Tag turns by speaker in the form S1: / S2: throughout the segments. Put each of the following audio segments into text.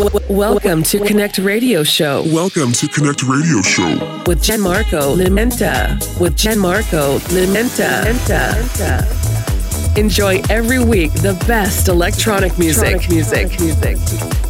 S1: Welcome to Connect Radio Show.
S2: Welcome to Connect Radio Show
S1: with Gianmarco Limenta. With Gianmarco Limenta. Enjoy every week the best electronic music. Electronic music. music.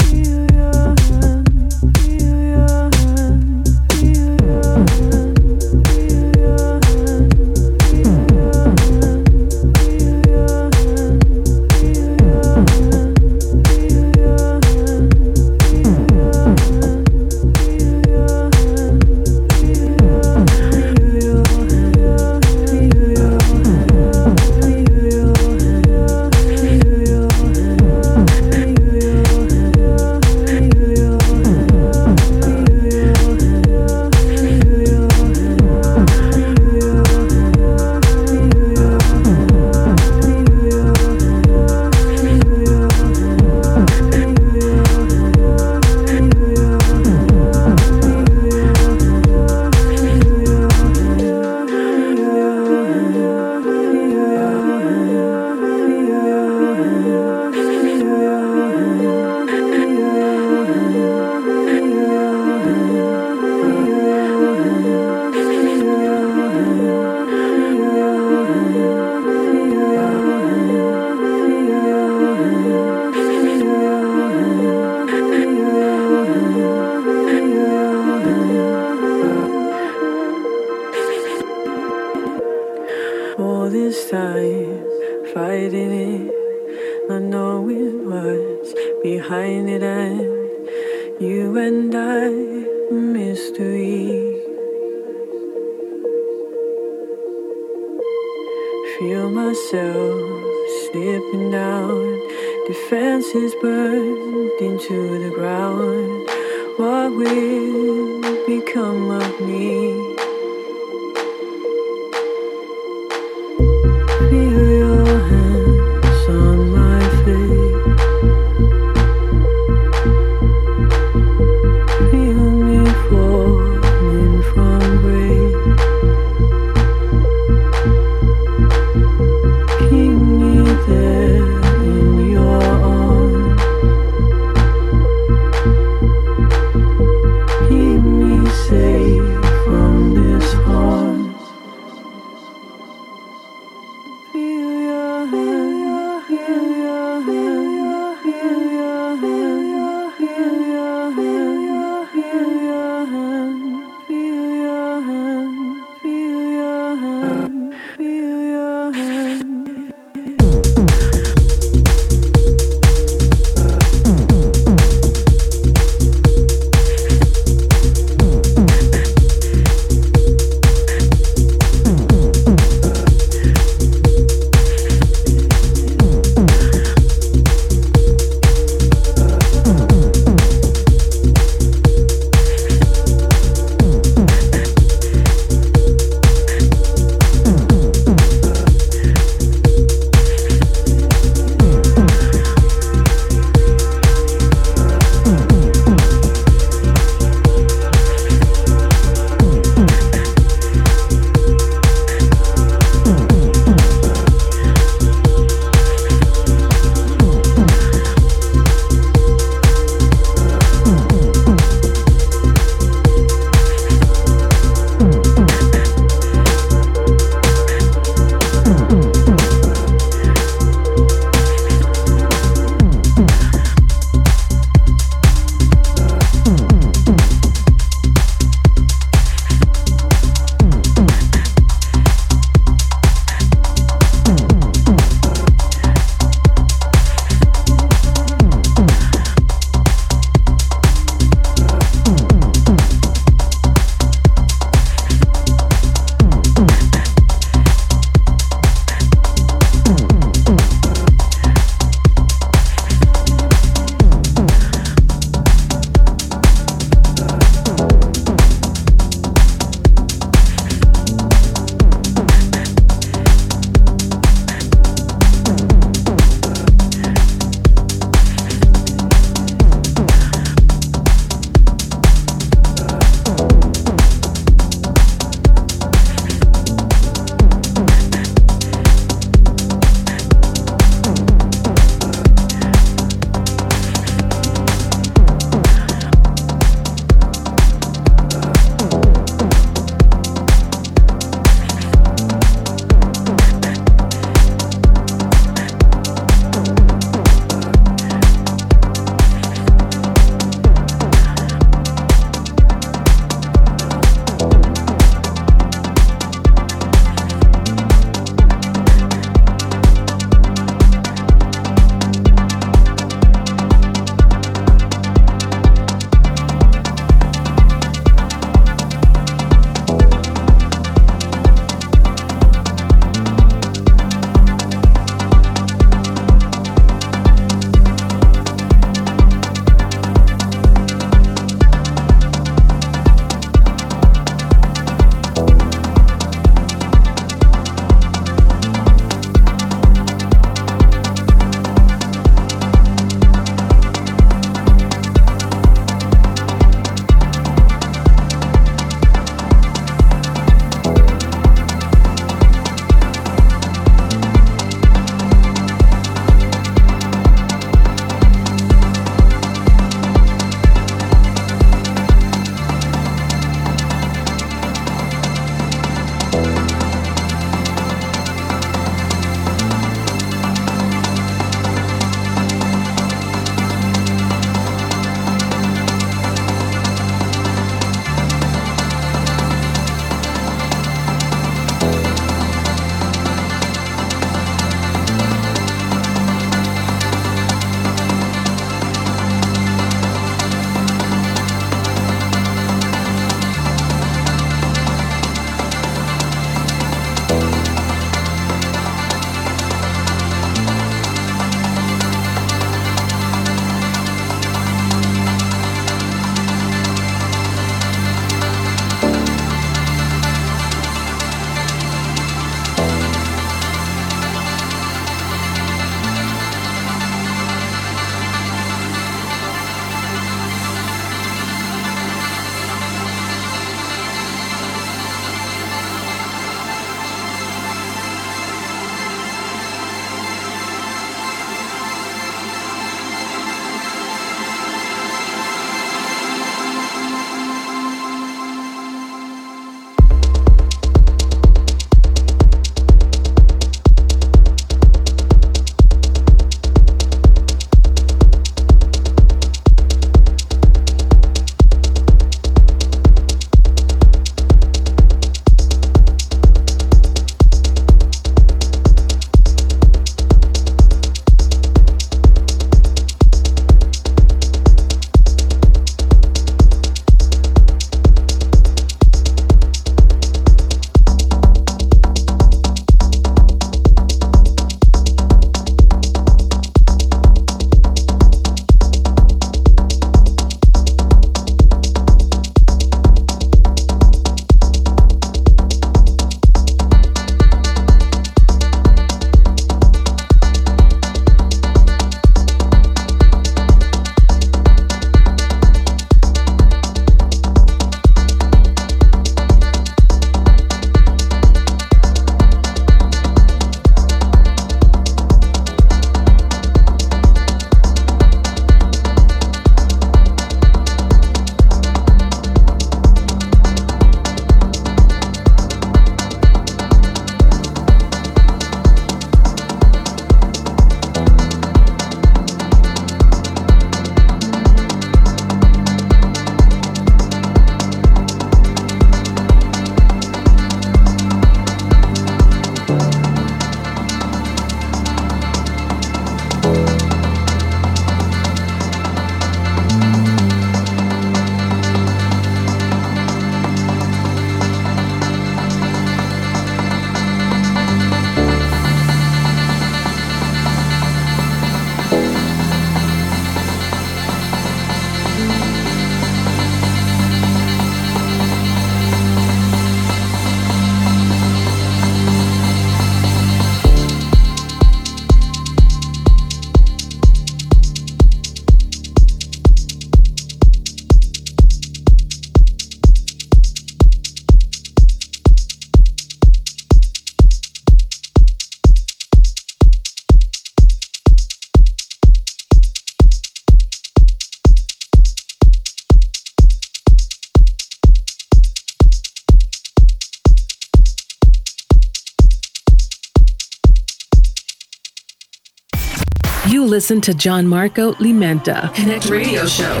S1: Listen to Gianmarco Limenta, Connect Radio Show.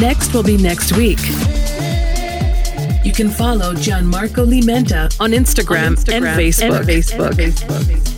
S1: Next will be next week. You can follow Gianmarco Limenta on Instagram, on Instagram and Facebook. And Facebook. And Facebook.